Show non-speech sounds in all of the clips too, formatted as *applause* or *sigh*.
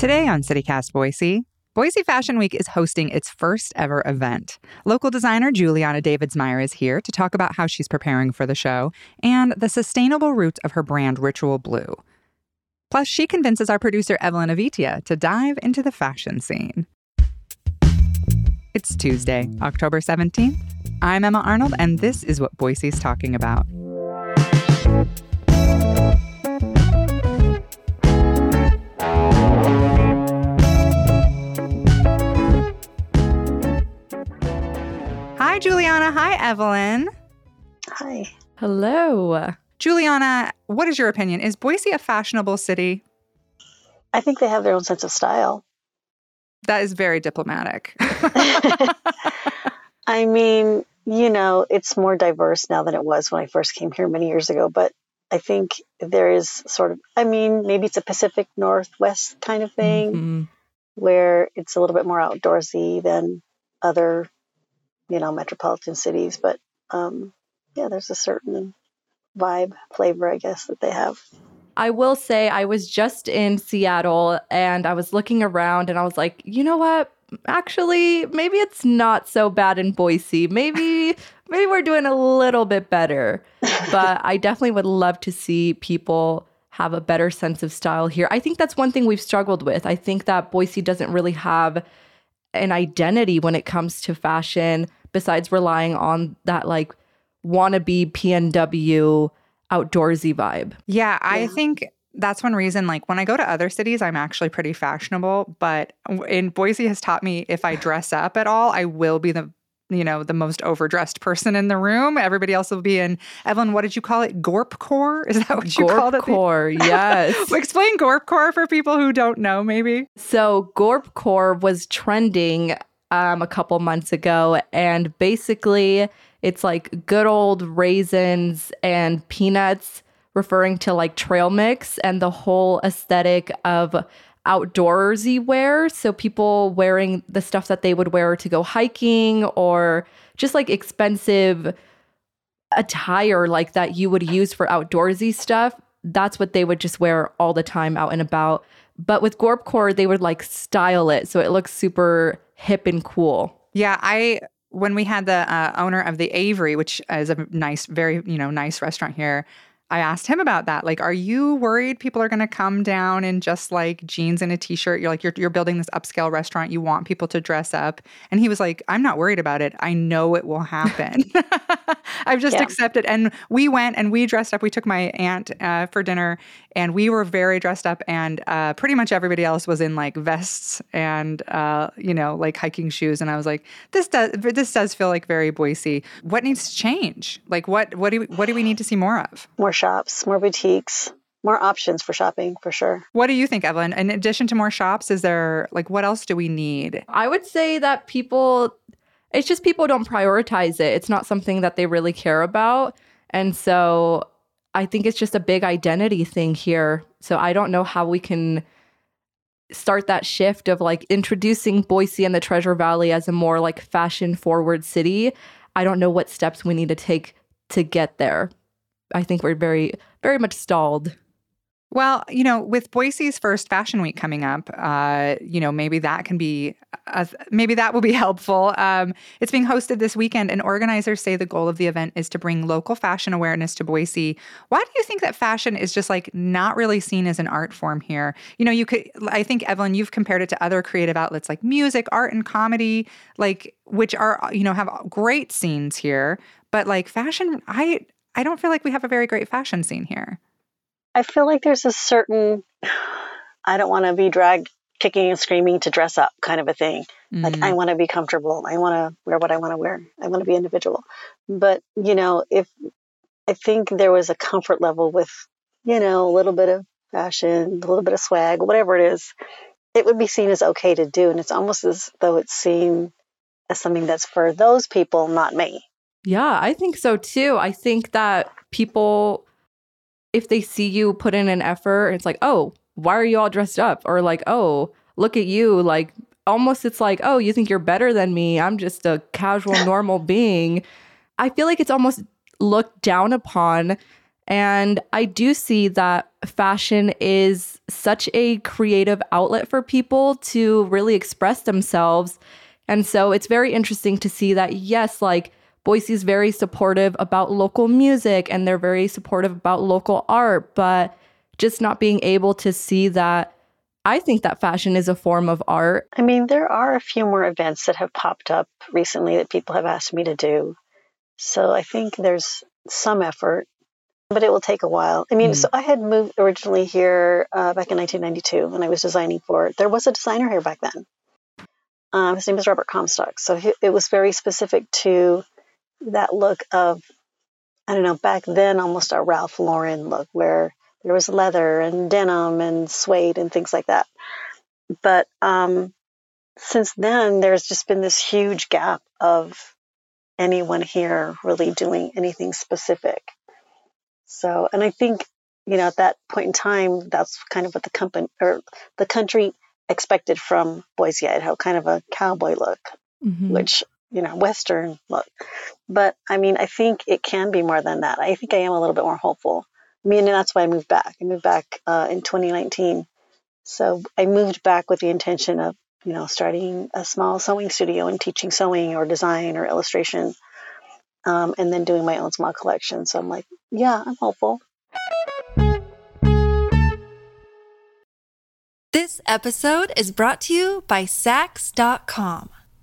Today on CityCast Boise, Boise Fashion Week is hosting its first ever event. Local designer Juliana Davidsmeier is here to talk about how she's preparing for the show and the sustainable roots of her brand Ritual Blue. Plus, she convinces our producer Evelyn Avitia to dive into the fashion scene. It's Tuesday, October 17th. I'm Emma Arnold, and this is what Boise's talking about. Juliana. Hi, Evelyn. Hi. Hello. Juliana, what is your opinion? Is Boise a fashionable city? I think they have their own sense of style. That is very diplomatic. *laughs* *laughs* I mean, you know, it's more diverse now than it was when I first came here many years ago, but I think there is sort of, I mean, maybe it's a Pacific Northwest kind of thing Mhm. where it's a little bit more outdoorsy than other, you know, metropolitan cities. But um, yeah, there's a certain vibe, flavor, I guess, that they have. I will say I was just in Seattle and I was looking around and I was like, you know what? Actually, maybe it's not so bad in Boise. Maybe *laughs* maybe we're doing a little bit better. But I definitely would love to see people have a better sense of style here. I think that's one thing we've struggled with. I think that Boise doesn't really have an identity when it comes to fashion besides relying on that like wannabe PNW outdoorsy vibe. Yeah, I Yeah. think that's one reason. Like when I go to other cities, I'm actually pretty fashionable. But in Boise has taught me if I dress up at all, I will be the you know the most overdressed person in the room. Everybody else will be in. Evelyn, what did you call it? Gorpcore? Is that what you called it? Gorpcore, *laughs* yes. Explain Gorpcore for people who don't know, maybe. So Gorpcore was trending um, a couple months ago, and basically it's like good old raisins and peanuts, referring to like trail mix and the whole aesthetic of outdoorsy wear. So people wearing the stuff that they would wear to go hiking or just like expensive attire like that you would use for outdoorsy stuff. That's what they would just wear all the time out and about. But with Gorpcore, they would like style it so it looks super hip and cool. Yeah, I when we had the uh, owner of the Avery, which is a nice, very you know nice restaurant here. I asked him about that. Like, are you worried people are going to come down in just like jeans and a t-shirt? You're like, you're, you're building this upscale restaurant. You want people to dress up. And he was like, I'm not worried about it. I know it will happen. *laughs* *laughs* I've just Yeah. accepted. And we went and we dressed up. We took my aunt uh, for dinner and we were very dressed up. And uh, pretty much everybody else was in like vests and, uh, you know, like hiking shoes. And I was like, this does, this does feel like very Boise. What needs to change? Like, what, what do we, what do we need to see more of? More shops, more boutiques, more options for shopping for sure. What do you think, Evelyn? In addition to more shops, is there like what else do we need? I would say that people, it's just people don't prioritize it. It's not something that they really care about. And so I think it's just a big identity thing here. So I don't know how we can start that shift of like introducing Boise and the Treasure Valley as a more like fashion forward city. I don't know what steps we need to take to get there. I think we're very, very much stalled. Well, you know, with Boise's first fashion week coming up, uh, you know, maybe that can be, uh, maybe that will be *laughs* helpful. Um, it's being hosted this weekend, and organizers say the goal of the event is to bring local fashion awareness to Boise. Why do you think that fashion is just like not really seen as an art form here? You know, you could, I think, Evelyn, you've compared it to other creative outlets like music, art, and comedy, like, which are, you know, have great scenes here. But like fashion, I, I don't feel like we have a very great fashion scene here. I feel like there's a certain, I don't want to be dragged kicking and screaming to dress up kind of a thing. Like, Mm. I want to be comfortable. I want to wear what I want to wear. I want to be individual. But, you know, if I think there was a comfort level with, you know, a little bit of fashion, a little bit of swag, whatever it is, it would be seen as okay to do. And it's almost as though it's seen as something that's for those people, not me. Yeah, I think so too. I think that people, if they see you put in an effort, it's like, oh, why are you all dressed up? Or like, oh, look at you. Like, almost it's like, oh, you think you're better than me. I'm just a casual, *laughs* normal being. I feel like it's almost looked down upon. And I do see that fashion is such a creative outlet for people to really express themselves. And so it's very interesting to see that, yes, like Boise is very supportive about local music and they're very supportive about local art, but just not being able to see that I think that fashion is a form of art. I mean, there are a few more events that have popped up recently that people have asked me to do. So I think there's some effort, but it will take a while. I mean, mm. so I had moved originally here uh, back in 1992 when I was designing for it. There was a designer here back then. Um, his name is Robert Comstock. So he, it was very specific to that look of, I don't know, back then almost a Ralph Lauren look where there was leather and denim and suede and things like that. But um, since then, there's just been this huge gap of anyone here really doing anything specific. So, and I think, you know, at that point in time, that's kind of what the company or the country expected from Boise, Idaho, kind of a cowboy look, mm-hmm. which, you know, Western look. But I mean, I think it can be more than that. I think I am a little bit more hopeful. I mean, that's why I moved back. I moved back uh, in 2019. So I moved back with the intention of, you know, starting a small sewing studio and teaching sewing or design or illustration, um, and then doing my own small collection. So I'm like, yeah, I'm hopeful. This episode is brought to you by Saks.com.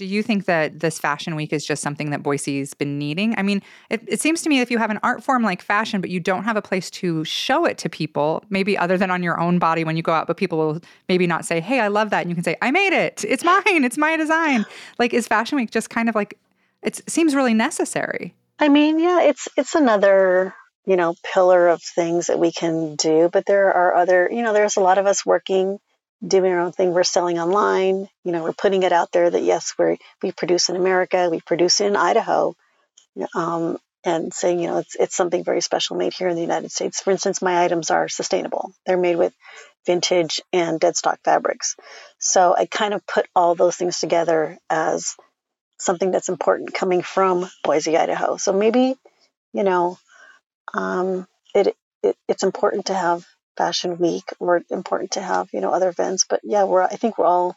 Do you think that this fashion week is just something that Boise's been needing? I mean, it, it, seems to me if you have an art form like fashion, but you don't have a place to show it to people, maybe other than on your own body when you go out, but people will maybe not say, Hey, I love that. And you can say, I made it. It's mine. It's my design. Like, is Fashion Week just kind of like, it seems really necessary? I mean, yeah, it's it's another you know pillar of things that we can do, but there are other you know there's a lot of us working doing our own thing. We're selling online. You know, we're putting it out there that yes, we we produce in America, we produce in Idaho, um, and saying you know it's it's something very special made here in the United States. For instance, my items are sustainable. They're made with vintage and dead stock fabrics. So I kind of put all those things together as something that's important coming from Boise, Idaho. So maybe you know um, it, it it's important to have fashion week were important to have you know other events but yeah we're i think we're all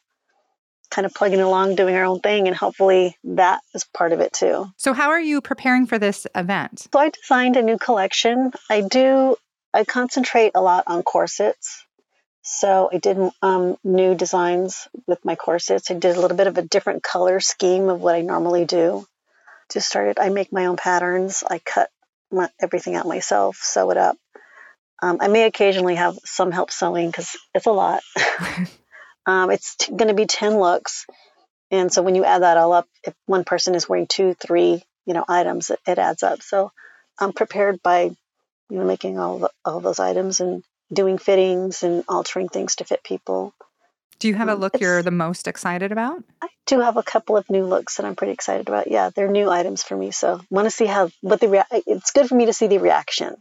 kind of plugging along doing our own thing and hopefully that is part of it too. So how are you preparing for this event? So i designed a new collection. I do i concentrate a lot on corsets. So i did um, new designs with my corsets. I did a little bit of a different color scheme of what i normally do. Just started i make my own patterns. I cut my, everything out myself sew it up um, I may occasionally have some help sewing because it's a lot. *laughs* *laughs* um, it's t- going to be 10 looks. And so when you add that all up, if one person is wearing two, three, you know, items, it, it adds up. So I'm prepared by, you know, making all, the, all those items and doing fittings and altering things to fit people. Do you have a um, look you're the most excited about? I do have a couple of new looks that I'm pretty excited about. Yeah, they're new items for me, so want to see how what the rea- it's good for me to see the reaction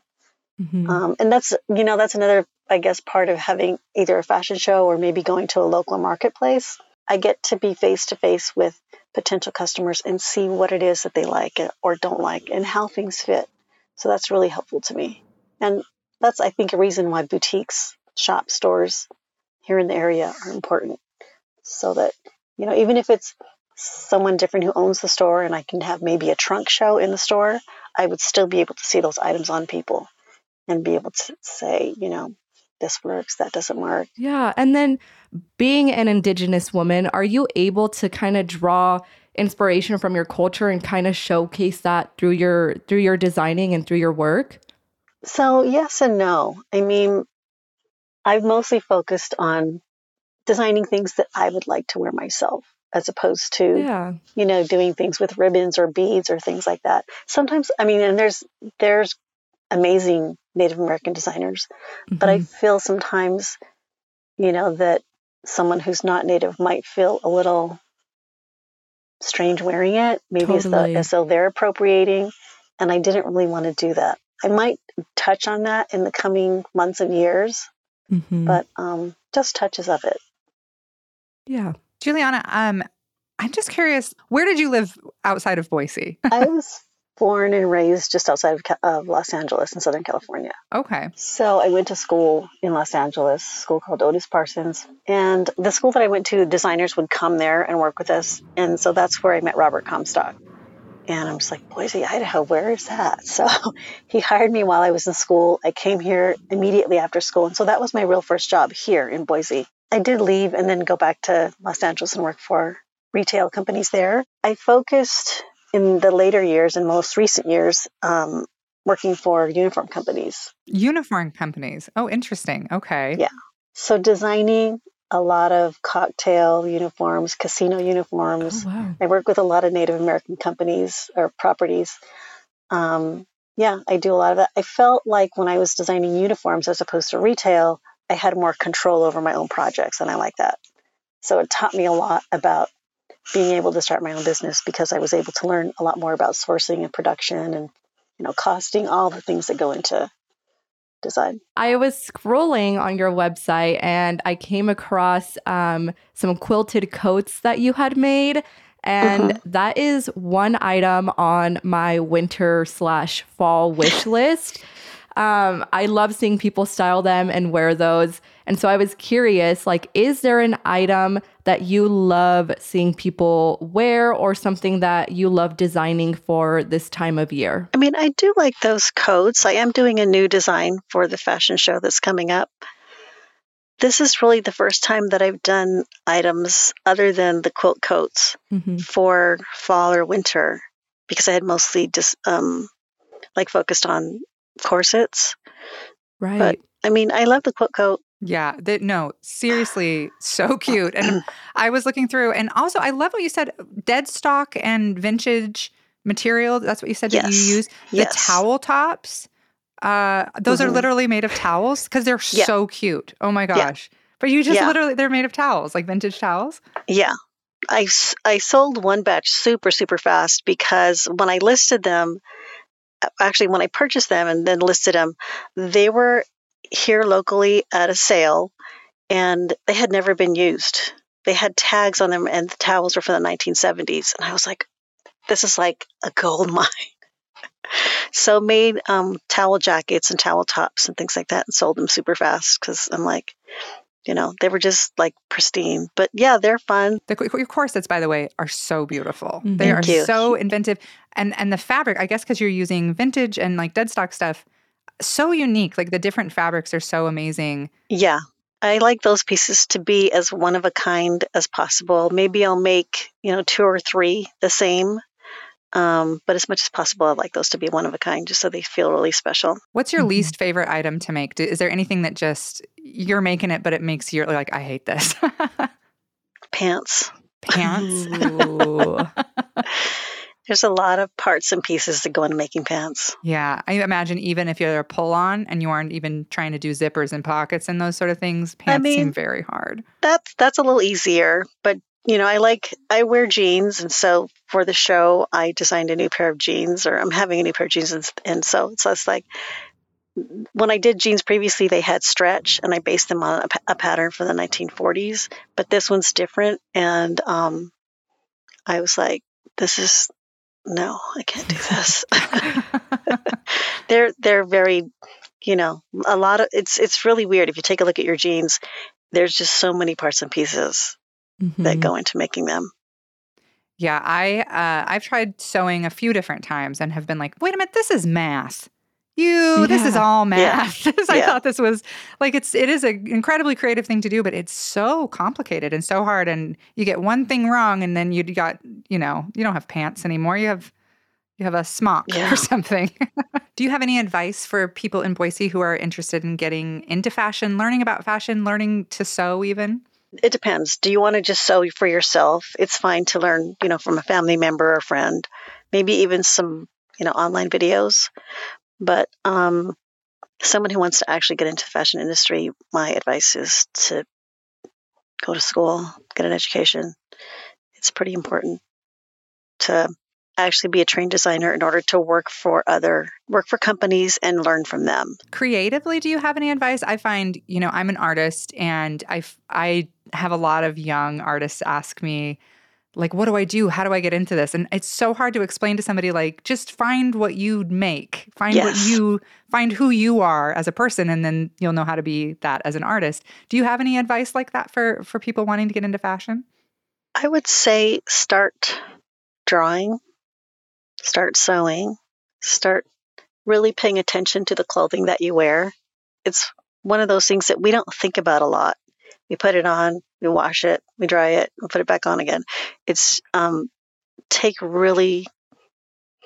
Mm-hmm. Um, and that's, you know, that's another, I guess, part of having either a fashion show or maybe going to a local marketplace. I get to be face to face with potential customers and see what it is that they like or don't like and how things fit. So that's really helpful to me. And that's, I think, a reason why boutiques, shop stores here in the area are important. So that, you know, even if it's someone different who owns the store and I can have maybe a trunk show in the store, I would still be able to see those items on people and be able to say, you know, this works, that doesn't work. Yeah. And then being an Indigenous woman, are you able to kind of draw inspiration from your culture and kind of showcase that through your through your designing and through your work? So, yes and no. I mean, I've mostly focused on designing things that I would like to wear myself as opposed to Yeah. you know doing things with ribbons or beads or things like that. Sometimes I mean and there's there's amazing Native American designers, but I Mhm. feel sometimes you know that someone who's not native might feel a little strange wearing it, maybe as, Totally. though, as though they're appropriating, and I didn't really want to do that. I might touch on that in the coming months and years, Mhm. but um, just touches of it. yeah. Juliana, um, I'm just curious, where did you live outside of Boise? I was born and raised just outside of, of Los Angeles in Southern California. okay. So I went to school in Los Angeles, a school called Otis Parsons. And the school that I went to, designers would come there and work with us. And so that's where I met Robert Comstock. And I'm just like, Boise, Idaho, where is that? *laughs* So he hired me while I was in school. I came here immediately after school. And so that was my real first job here in Boise. I did leave and then go back to Los Angeles and work for retail companies there. I focused in the later years and most recent years um, working for uniform companies. Uniform companies. Oh, interesting. Okay. Yeah. So designing a lot of cocktail uniforms, casino uniforms. Oh, wow. I work with a lot of Native American companies or properties. Um, yeah, I do a lot of that. I felt like when I was designing uniforms as opposed to retail, I had more control over my own projects, and I like that. So it taught me a lot about being able to start my own business because I was able to learn a lot more about sourcing and production and you know costing, all the things that go into design. I was scrolling on your website and I came across um, some quilted coats that you had made. And that is one item on my winter slash fall wish list. Um, I love seeing people style them and wear those. And so I was curious, like, is there an item that you love seeing people wear or something that you love designing for this time of year? I mean, I do like those coats. I am doing a new design for the fashion show that's coming up. This is really the first time that I've done items other than the quilt coats Mhm. for fall or winter because I had mostly just um, like focused on corsets. Right. But I mean, I love the quilt coat. Yeah, the, no, seriously, *sighs* so cute. And *clears throat* I was looking through, and also I love what you said dead stock and vintage material. That's what you said that you use. The Yes. towel tops, uh, those are Mhm. literally made of towels because they're Yeah. so cute. Oh my gosh. But you just Yeah. literally, they're made of towels, like vintage towels. Yeah. I, I sold one batch super, super fast because when I listed them, actually, when I purchased them and then listed them, they were here locally at a sale and they had never been used. They had tags on them and the towels were from the 1970s. And I was like, this is like a gold *laughs* mine. so made um, towel jackets and towel tops and things like that and sold them super fast because I'm like, you know, they were just like pristine. But yeah, they're fun. The your corsets, by the way, are so beautiful. Mm. They Thank are you. so inventive, and and the fabric, I guess, because you're using vintage and like dead stock stuff, so unique. Like the different fabrics are so amazing. Yeah. I like those pieces to be as one of a kind as possible. Maybe I'll make, you know, two or three the same. Um, but as much as possible, I'd like those to be one of a kind just so they feel really special. What's your Mhm. least favorite item to make? Do- Is there anything that just you're making it, but it makes you like, I hate this? *laughs* Pants. Pants. *laughs* There's a lot of parts and pieces that go into making pants. yeah, I imagine even if you're a pull on and you aren't even trying to do zippers and pockets and those sort of things, pants seem mean- very hard. That's that's a little easier, but you know, I like I wear jeans, and so for the show, I designed a new pair of jeans, or I'm having a new pair of jeans, and, and so so it's like when I did jeans previously, they had stretch, and I based them on a, a pattern from the 1940s, but this one's different, and um, I was like, this is no, I can't do this. *laughs* they're they're very, you know, a lot of it's it's really weird if you take a look at your jeans. There's just so many parts and pieces that Mhm. go into making them. Yeah, I uh, I've tried sewing a few different times and have been like, wait a minute, this is math. You. This is all math. *laughs* So I Yeah. thought this was like it's it is an incredibly creative thing to do, but it's so complicated and so hard. And you get one thing wrong, and then you got you know you don't have pants anymore. You have you have a smock Yeah. or something. *laughs* do you have any advice for people in Boise who are interested in getting into fashion, learning about fashion, learning to sew even? It depends. Do you want to just sew for yourself? It's fine to learn, you know, from a family member or friend, maybe even some, you know, online videos. But um, someone who wants to actually get into the fashion industry, my advice is to go to school, get an education. It's pretty important to actually be a trained designer in order to work for other work for companies and learn from them. creatively do you have any advice i find you know i'm an artist and i i have a lot of young artists ask me like what do i do? How do i get into this? And it's so hard to explain to somebody like just find what you make. Find what you find who you are as a person and then you'll know how to be that as an artist. Do you have any advice like that for for people wanting to get into fashion? I would say start drawing, start sewing, start really paying attention to the clothing that you wear. It's one of those things that we don't think about a lot. We put it on, we wash it, we dry it, we put it back on again. It's um, take really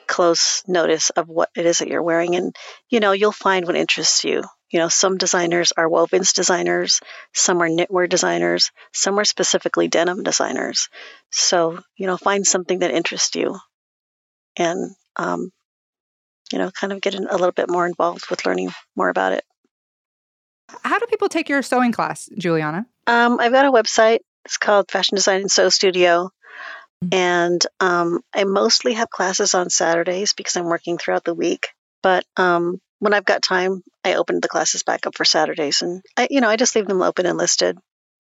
close notice of what it is that you're wearing, and you know you'll find what interests you. You know, some designers are wovens designers, some are knitwear designers, some are specifically denim designers. So, you know, find something that interests you and, um, you know, kind of get a little bit more involved with learning more about it. How do people take your sewing class juliana Um, I've got a website. It's called Fashion Design and Sew Studio. And um, I mostly have classes on Saturdays because I'm working throughout the week. But um, when I've got time, I open the classes back up for Saturdays. And, I, you know, I just leave them open and listed.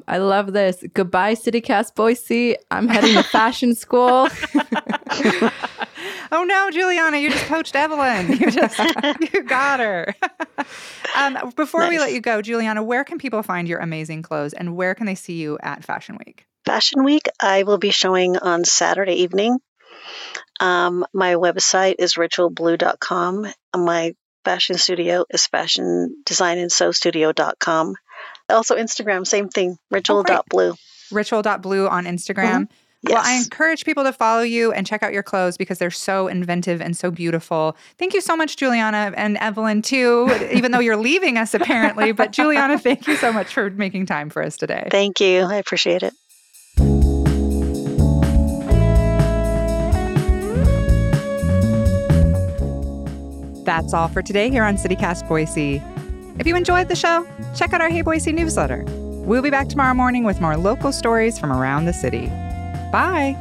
I love this. Goodbye, CityCast Boise. I'm heading to *laughs* fashion school. *laughs* oh no, Juliana, you just poached Evelyn. You just *laughs* you got her. *laughs* um, before we let you go, Juliana, where can people find your amazing clothes and where can they see you at Fashion Week? Fashion Week, I will be showing on Saturday evening. Um, my website is ritualblue.com. My fashion studio is fashion design and sew studio.com. Also, Instagram, same thing, ritual.blue. Ritual.blue on Instagram. Well, I encourage people to follow you and check out your clothes because they're so inventive and so beautiful. Thank you so much, Juliana and Evelyn, too, *laughs* even though you're leaving us apparently. But Juliana, *laughs* thank you so much for making time for us today. Thank you. I appreciate it. That's all for today here on CityCast Boise. If you enjoyed the show, check out our Hey Boise newsletter. We'll be back tomorrow morning with more local stories from around the city. Bye.